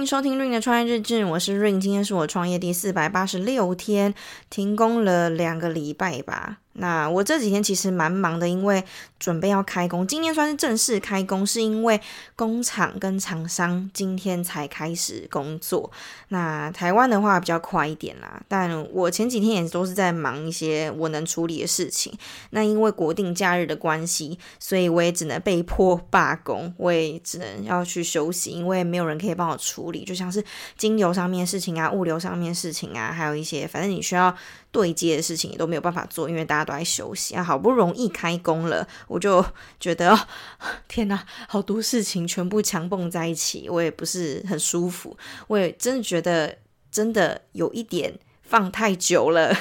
迎收听 Rain 的创业日志，我是 Rain，今天是我创业第四百八十六天，停工了两个礼拜吧。那我这几天其实蛮忙的，因为准备要开工。今天算是正式开工，是因为工厂跟厂商今天才开始工作。那台湾的话比较快一点啦，但我前几天也都是在忙一些我能处理的事情。那因为国定假日的关系，所以我也只能被迫罢工，我也只能要去休息，因为没有人可以帮我处理，就像是金流上面的事情啊、物流上面事情啊，还有一些反正你需要对接的事情也都没有办法做，因为大家都在休息啊。好不容易开工了，我就觉得，天哪，好多事情全部强蹦在一起，我也不是很舒服。我也真的觉得，真的有一点放太久了。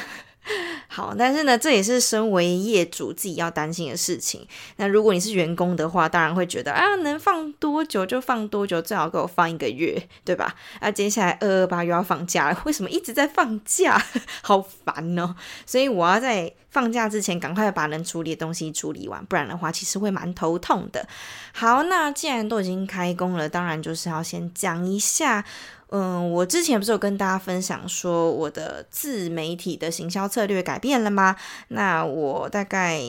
好，但是呢，这也是身为业主自己要担心的事情。那如果你是员工的话，当然会觉得啊，能放多久就放多久，最好给我放一个月，对吧？啊，接下来二二八又要放假了，为什么一直在放假？好烦哦！所以我要在放假之前赶快把能处理的东西处理完，不然的话，其实会蛮头痛的。好，那既然都已经开工了，当然就是要先讲一下。嗯，我之前不是有跟大家分享说我的自媒体的行销策略改变了吗？那我大概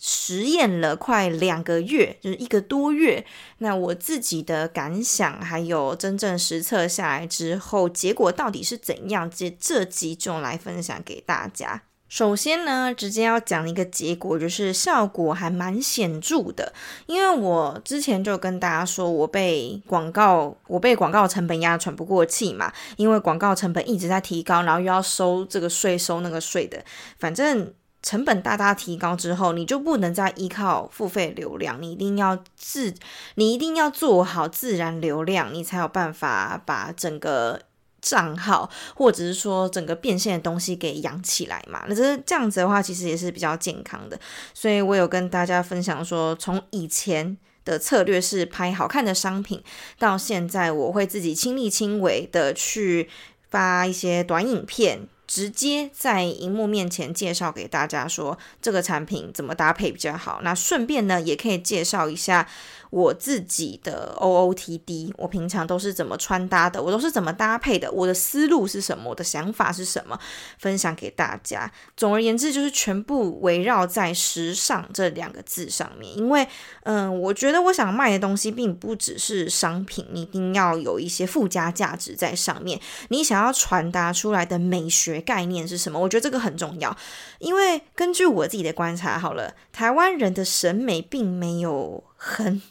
实验了快两个月，就是一个多月。那我自己的感想还有真正实测下来之后，结果到底是怎样？这这几种来分享给大家。首先呢，直接要讲一个结果，就是效果还蛮显著的。因为我之前就跟大家说，我被广告，我被广告成本压得喘不过气嘛。因为广告成本一直在提高，然后又要收这个税、收那个税的，反正成本大大提高之后，你就不能再依靠付费流量，你一定要自，你一定要做好自然流量，你才有办法把整个。账号或者是说整个变现的东西给养起来嘛，那这这样子的话，其实也是比较健康的。所以我有跟大家分享说，从以前的策略是拍好看的商品，到现在我会自己亲力亲为的去发一些短影片，直接在荧幕面前介绍给大家说这个产品怎么搭配比较好。那顺便呢，也可以介绍一下。我自己的 OOTD，我平常都是怎么穿搭的，我都是怎么搭配的，我的思路是什么，我的想法是什么，分享给大家。总而言之，就是全部围绕在时尚这两个字上面。因为，嗯，我觉得我想卖的东西并不只是商品，你一定要有一些附加价值在上面。你想要传达出来的美学概念是什么？我觉得这个很重要。因为根据我自己的观察，好了，台湾人的审美并没有很。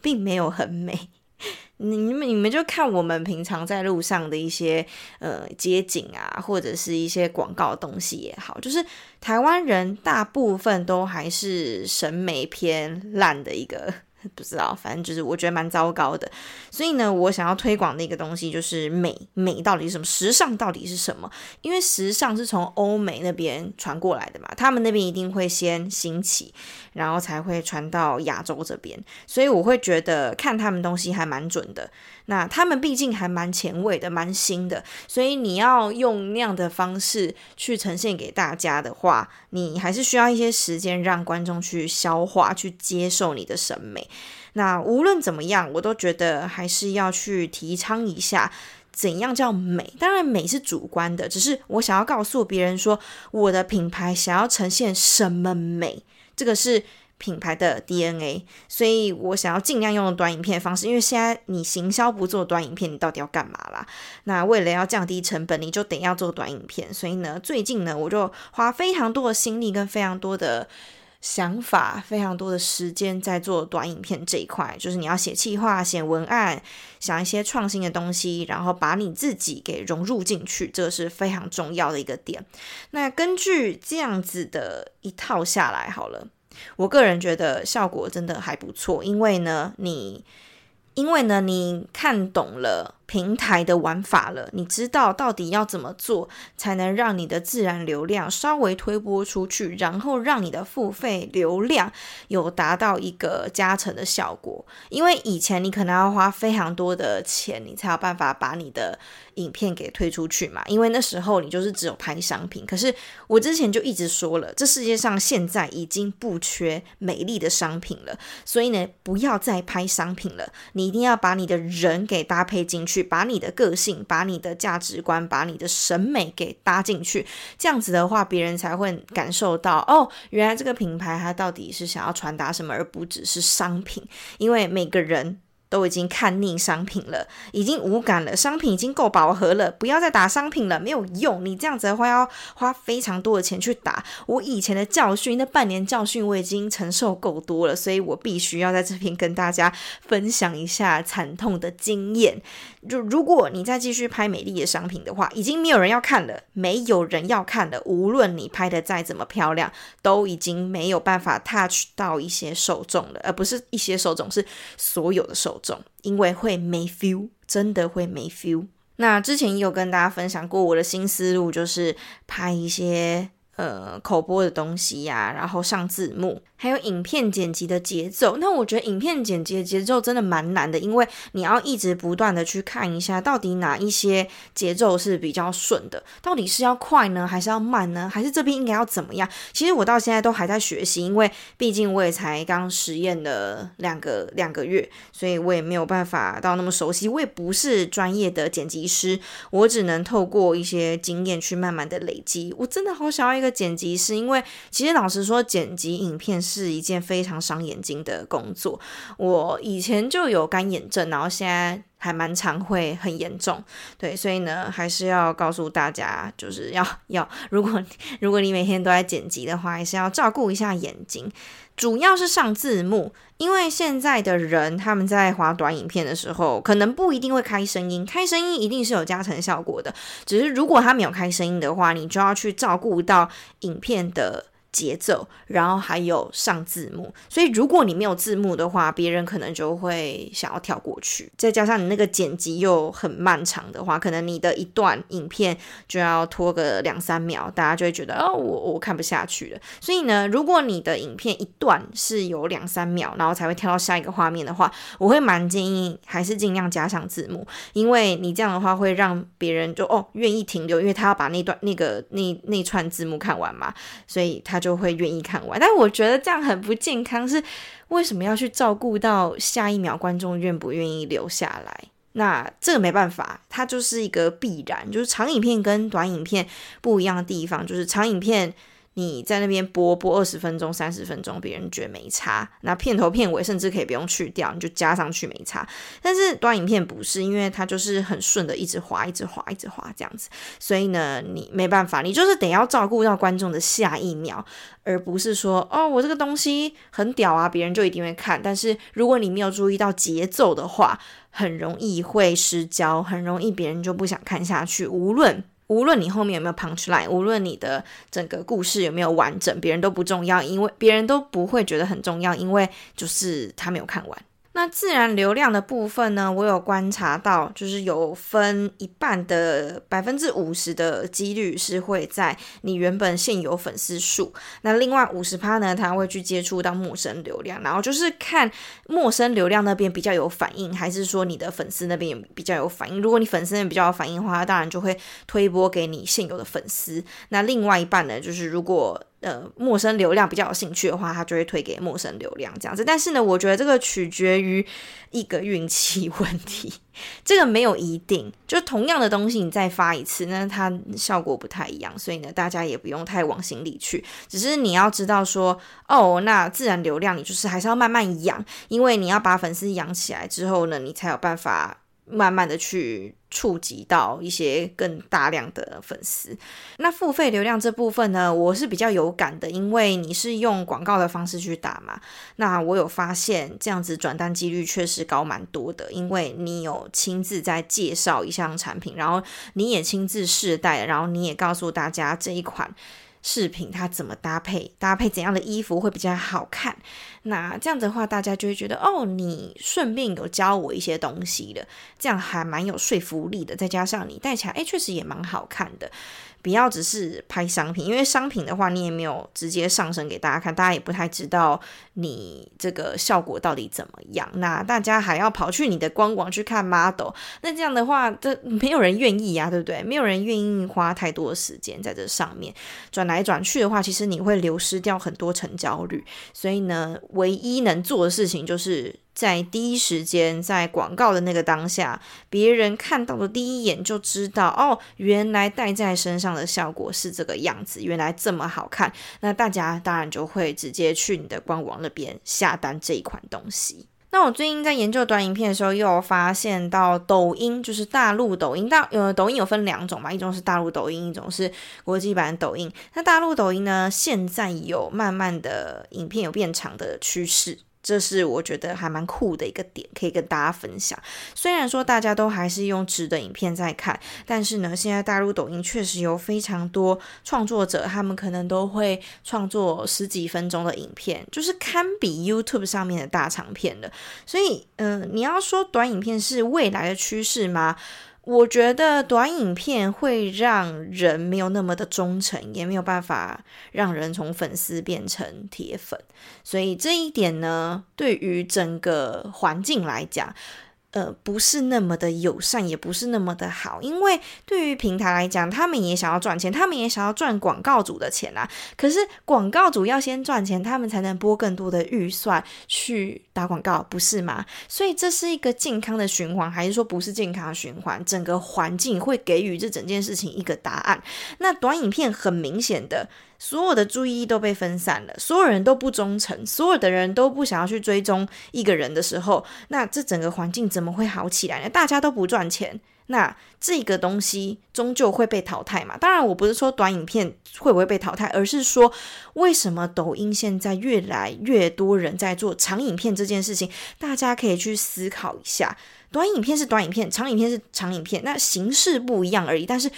并没有很美，你们你们就看我们平常在路上的一些呃街景啊，或者是一些广告东西也好，就是台湾人大部分都还是审美偏烂的一个。不知道，反正就是我觉得蛮糟糕的。所以呢，我想要推广的一个东西就是美，美到底是什么？时尚到底是什么？因为时尚是从欧美那边传过来的嘛，他们那边一定会先兴起，然后才会传到亚洲这边。所以我会觉得看他们东西还蛮准的。那他们毕竟还蛮前卫的，蛮新的，所以你要用那样的方式去呈现给大家的话，你还是需要一些时间让观众去消化、去接受你的审美。那无论怎么样，我都觉得还是要去提倡一下怎样叫美。当然，美是主观的，只是我想要告诉别人说，我的品牌想要呈现什么美，这个是。品牌的 DNA，所以我想要尽量用短影片方式，因为现在你行销不做短影片，你到底要干嘛啦？那为了要降低成本，你就得要做短影片。所以呢，最近呢，我就花非常多的心力跟非常多的想法，非常多的时间在做短影片这一块。就是你要写企划、写文案，想一些创新的东西，然后把你自己给融入进去，这是非常重要的一个点。那根据这样子的一套下来，好了。我个人觉得效果真的还不错，因为呢，你，因为呢，你看懂了。平台的玩法了，你知道到底要怎么做才能让你的自然流量稍微推播出去，然后让你的付费流量有达到一个加成的效果。因为以前你可能要花非常多的钱，你才有办法把你的影片给推出去嘛。因为那时候你就是只有拍商品。可是我之前就一直说了，这世界上现在已经不缺美丽的商品了，所以呢，不要再拍商品了，你一定要把你的人给搭配进去。把你的个性、把你的价值观、把你的审美给搭进去，这样子的话，别人才会感受到哦，原来这个品牌它到底是想要传达什么，而不只是商品。因为每个人。都已经看腻商品了，已经无感了，商品已经够饱和了，不要再打商品了，没有用。你这样子的话，要花非常多的钱去打。我以前的教训，那半年教训我已经承受够多了，所以我必须要在这边跟大家分享一下惨痛的经验。就如果你再继续拍美丽的商品的话，已经没有人要看了，没有人要看了。无论你拍的再怎么漂亮，都已经没有办法 touch 到一些受众了，而不是一些受众，是所有的受种。因为会没 feel，真的会没 feel。那之前有跟大家分享过我的新思路，就是拍一些呃口播的东西呀、然后上字幕。还有影片剪辑的节奏，那我觉得影片剪辑的节奏真的蛮难的，因为你要一直不断的去看一下，到底哪一些节奏是比较顺的，到底是要快呢，还是要慢呢，还是这边应该要怎么样？其实我到现在都还在学习，因为毕竟我也才刚实验了两个两个月，所以我也没有办法到那么熟悉，我也不是专业的剪辑师，我只能透过一些经验去慢慢的累积。我真的好想要一个剪辑师，因为其实老实说，剪辑影片是一件非常伤眼睛的工作。我以前就有干眼症，然后现在还蛮常会很严重。对，所以呢，还是要告诉大家，就是要要，如果如果你每天都在剪辑的话，还是要照顾一下眼睛。主要是上字幕，因为现在的人他们在滑短影片的时候，可能不一定会开声音，开声音一定是有加成效果的。只是如果他没有开声音的话，你就要去照顾到影片的。节奏，然后还有上字幕，所以如果你没有字幕的话，别人可能就会想要跳过去。再加上你那个剪辑又很漫长的话，可能你的一段影片就要拖个两三秒，大家就会觉得哦，我我看不下去了。所以呢，如果你的影片一段是有两三秒，然后才会跳到下一个画面的话，我会蛮建议还是尽量加上字幕，因为你这样的话会让别人就哦愿意停留，因为他要把那段那个那那串字幕看完嘛，所以他就会愿意看完，但我觉得这样很不健康。是为什么要去照顾到下一秒观众愿不愿意留下来？那这个没办法，它就是一个必然。就是长影片跟短影片不一样的地方，就是长影片。你在那边播播二十分钟、三十分钟，别人觉得没差。那片头片尾甚至可以不用去掉，你就加上去没差。但是短影片不是，因为它就是很顺的，一直滑、一直滑、一直滑这样子。所以呢，你没办法，你就是得要照顾到观众的下一秒，而不是说哦，我这个东西很屌啊，别人就一定会看。但是如果你没有注意到节奏的话，很容易会失焦，很容易别人就不想看下去。无论。无论你后面有没有 punch line，无论你的整个故事有没有完整，别人都不重要，因为别人都不会觉得很重要，因为就是他没有看完。那自然流量的部分呢，我有观察到，就是有分一半的百分之五十的几率是会在你原本现有粉丝数，那另外五十趴呢，他会去接触到陌生流量，然后就是看陌生流量那边比较有反应，还是说你的粉丝那边比较有反应。如果你粉丝那边比较有反应的话，当然就会推播给你现有的粉丝。那另外一半呢，就是如果呃，陌生流量比较有兴趣的话，他就会推给陌生流量这样子。但是呢，我觉得这个取决于一个运气问题，这个没有一定。就同样的东西，你再发一次，那它效果不太一样。所以呢，大家也不用太往心里去。只是你要知道说，哦，那自然流量你就是还是要慢慢养，因为你要把粉丝养起来之后呢，你才有办法。慢慢的去触及到一些更大量的粉丝。那付费流量这部分呢，我是比较有感的，因为你是用广告的方式去打嘛。那我有发现这样子转单几率确实高蛮多的，因为你有亲自在介绍一项产品，然后你也亲自试戴，然后你也告诉大家这一款。饰品它怎么搭配？搭配怎样的衣服会比较好看？那这样的话，大家就会觉得哦，你顺便有教我一些东西的，这样还蛮有说服力的。再加上你戴起来，哎，确实也蛮好看的。不要只是拍商品，因为商品的话，你也没有直接上身给大家看，大家也不太知道你这个效果到底怎么样。那大家还要跑去你的官网去看 model，那这样的话，这没有人愿意呀，对不对？没有人愿意花太多的时间在这上面转来转去的话，其实你会流失掉很多成交率。所以呢，唯一能做的事情就是在第一时间，在广告的那个当下，别人看到的第一眼就知道，哦，原来戴在身上的效果是这个样子，原来这么好看，那大家当然就会直接去你的官网那边下单这一款东西。那我最近在研究短影片的时候，又发现到抖音，就是大陆抖音，大呃抖音有分两种嘛，一种是大陆抖音，一种是国际版抖音。那大陆抖音呢，现在有慢慢的影片有变长的趋势。这是我觉得还蛮酷的一个点，可以跟大家分享。虽然说大家都还是用直的影片在看，但是呢，现在大陆抖音确实有非常多创作者，他们可能都会创作十几分钟的影片，就是堪比 YouTube 上面的大长片的。所以，嗯、你要说短影片是未来的趋势吗？我觉得短影片会让人没有那么的忠诚，也没有办法让人从粉丝变成铁粉，所以这一点呢，对于整个环境来讲。呃，不是那么的友善，也不是那么的好，因为对于平台来讲，他们也想要赚钱，他们也想要赚广告主的钱啊。可是广告主要先赚钱，他们才能拨更多的预算去打广告，不是吗？所以这是一个健康的循环，还是说不是健康的循环？整个环境会给予这整件事情一个答案。那短影片很明显的。所有的注意力都被分散了，所有人都不忠诚，所有的人都不想要去追踪一个人的时候，那这整个环境怎么会好起来呢？大家都不赚钱，那这个东西终究会被淘汰嘛。当然，我不是说短影片会不会被淘汰，而是说为什么抖音现在越来越多人在做长影片这件事情，大家可以去思考一下。短影片是短影片，长影片是长影片，那形式不一样而已。但是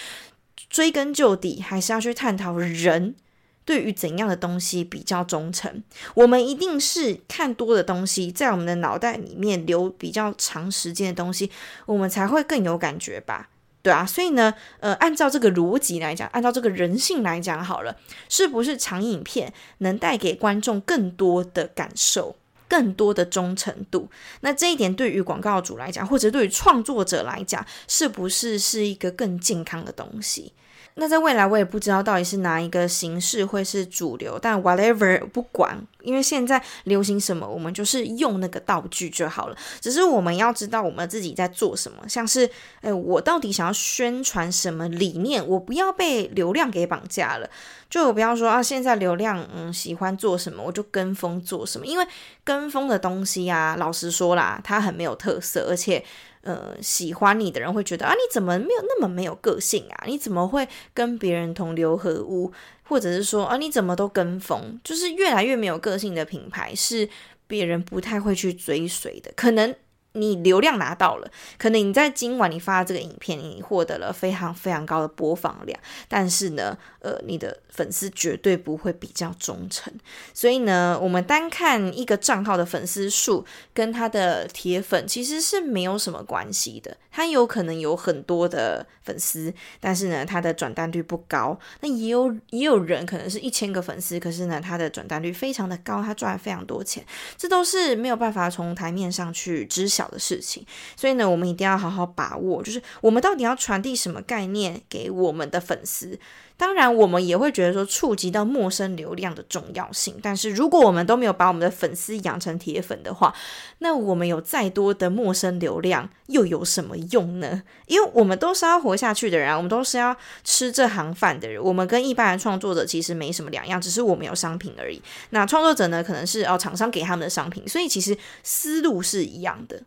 追根究底，还是要去探讨人。对于怎样的东西比较忠诚，我们一定是看多的东西，在我们的脑袋里面留比较长时间的东西，我们才会更有感觉吧？对啊，所以呢，呃，按照这个逻辑来讲，按照这个人性来讲，好了，是不是长影片能带给观众更多的感受，更多的忠诚度？那这一点对于广告主来讲，或者对于创作者来讲，是不是是一个更健康的东西？那在未来，我也不知道到底是哪一个形式会是主流，但 whatever 不管，因为现在流行什么，我们就是用那个道具就好了。只是我们要知道我们自己在做什么，像是，诶，我到底想要宣传什么理念？我不要被流量给绑架了，就我不要说啊，现在流量嗯喜欢做什么，我就跟风做什么，因为跟风的东西啊，老实说啦，它很没有特色，而且。呃，喜欢你的人会觉得啊，你怎么没有那么没有个性啊？你怎么会跟别人同流合污？或者是说啊，你怎么都跟风？就是越来越没有个性的品牌，是别人不太会去追随的，可能。你流量拿到了，可能你在今晚你发的这个影片，你获得了非常非常高的播放量，但是呢，呃，你的粉丝绝对不会比较忠诚。所以呢，我们单看一个账号的粉丝数跟他的铁粉其实是没有什么关系的。他有可能有很多的粉丝，但是呢，他的转单率不高。那也有也有人可能是一千个粉丝，可是呢，他的转单率非常的高，他赚了非常多钱。这都是没有办法从台面上去知晓的事情，所以呢，我们一定要好好把握，就是我们到底要传递什么概念给我们的粉丝。当然，我们也会觉得说触及到陌生流量的重要性。但是，如果我们都没有把我们的粉丝养成铁粉的话，那我们有再多的陌生流量又有什么用呢？因为我们都是要活下去的人，我们都是要吃这行饭的人。我们跟一般人创作者其实没什么两样，只是我们有商品而已。那创作者呢，可能是哦厂商给他们的商品，所以其实思路是一样的。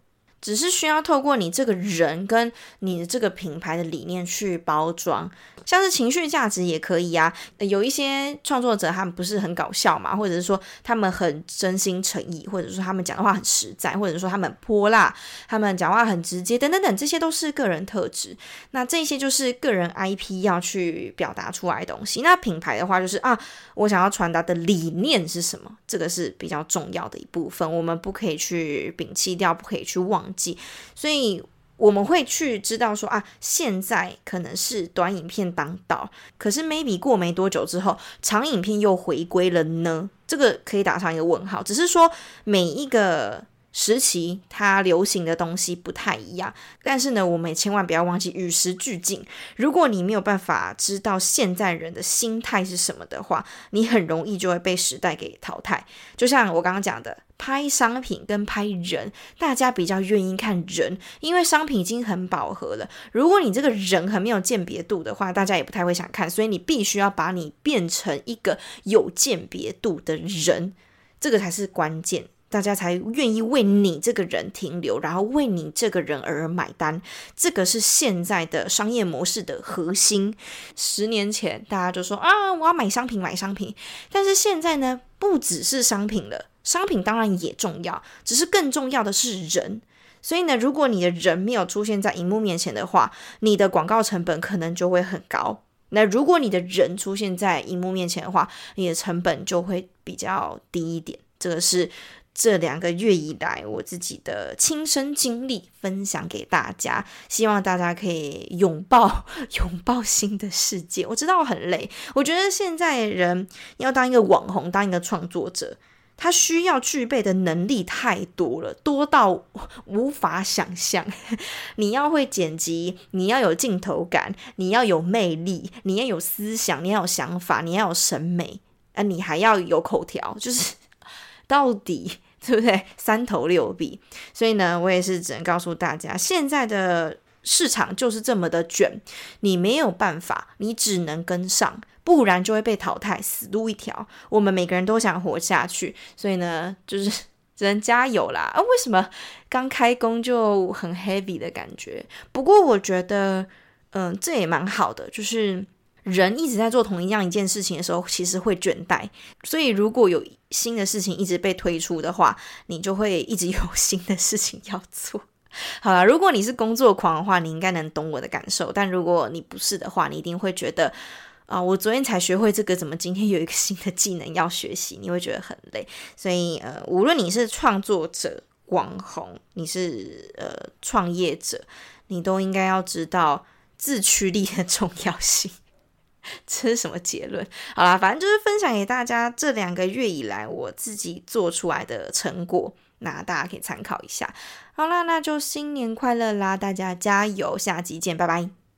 只是需要透过你这个人跟你的这个品牌的理念去包装，像是情绪价值也可以啊。有一些创作者他们不是很搞笑嘛，或者是说他们很真心诚意，或者说他们讲的话很实在，或者说他们泼辣，他们讲话很直接，等等等，这些都是个人特质。那这些就是个人 IP 要去表达出来的东西。那品牌的话就是啊，我想要传达的理念是什么？这个是比较重要的一部分，我们不可以去摒弃掉，不可以去忘。所以我们会去知道说啊，现在可能是短影片当道，可是 maybe 过没多久之后，长影片又回归了呢？这个可以打上一个问号。只是说每一个时期它流行的东西不太一样，但是呢，我们也千万不要忘记与时俱进。如果你没有办法知道现在人的心态是什么的话，你很容易就会被时代给淘汰。就像我刚刚讲的，拍商品跟拍人，大家比较愿意看人，因为商品已经很饱和了。如果你这个人很没有鉴别度的话，大家也不太会想看。所以你必须要把你变成一个有鉴别度的人，这个才是关键。大家才愿意为你这个人停留，然后为你这个人而买单。这个是现在的商业模式的核心。十年前大家就说啊，我要买商品，买商品。但是现在呢，不只是商品了，商品当然也重要，只是更重要的是人。所以呢，如果你的人没有出现在荧幕面前的话，你的广告成本可能就会很高。那如果你的人出现在荧幕面前的话，你的成本就会比较低一点。这个是。这两个月以来，我自己的亲身经历分享给大家，希望大家可以拥抱 拥抱新的世界。我知道很累，我觉得现在人要当一个网红，当一个创作者，他需要具备的能力太多了，多到无法想象。你要会剪辑，你要有镜头感，你要有魅力，你要有思想，你要有想法，你要有审美，啊，你还要有口条，就是 到底。对不对？三头六臂，所以呢，我也是只能告诉大家，现在的市场就是这么的卷，你没有办法，你只能跟上，不然就会被淘汰，死路一条。我们每个人都想活下去，所以呢，就是只能加油啦。啊，为什么刚开工就很 heavy 的感觉？不过我觉得，嗯，这也蛮好的，就是。人一直在做同一样一件事情的时候，其实会倦怠。所以，如果有新的事情一直被推出的话，你就会一直有新的事情要做。好啦，如果你是工作狂的话，你应该能懂我的感受。但如果你不是的话，你一定会觉得啊、我昨天才学会这个，怎么今天有一个新的技能要学习？你会觉得很累。所以，呃，无论你是创作者、网红，你是呃创业者，你都应该要知道自驱力的重要性。这是什么结论？好啦，反正就是分享给大家这两个月以来我自己做出来的成果，那大家可以参考一下。好啦，那就新年快乐啦，大家加油，下集见，拜拜。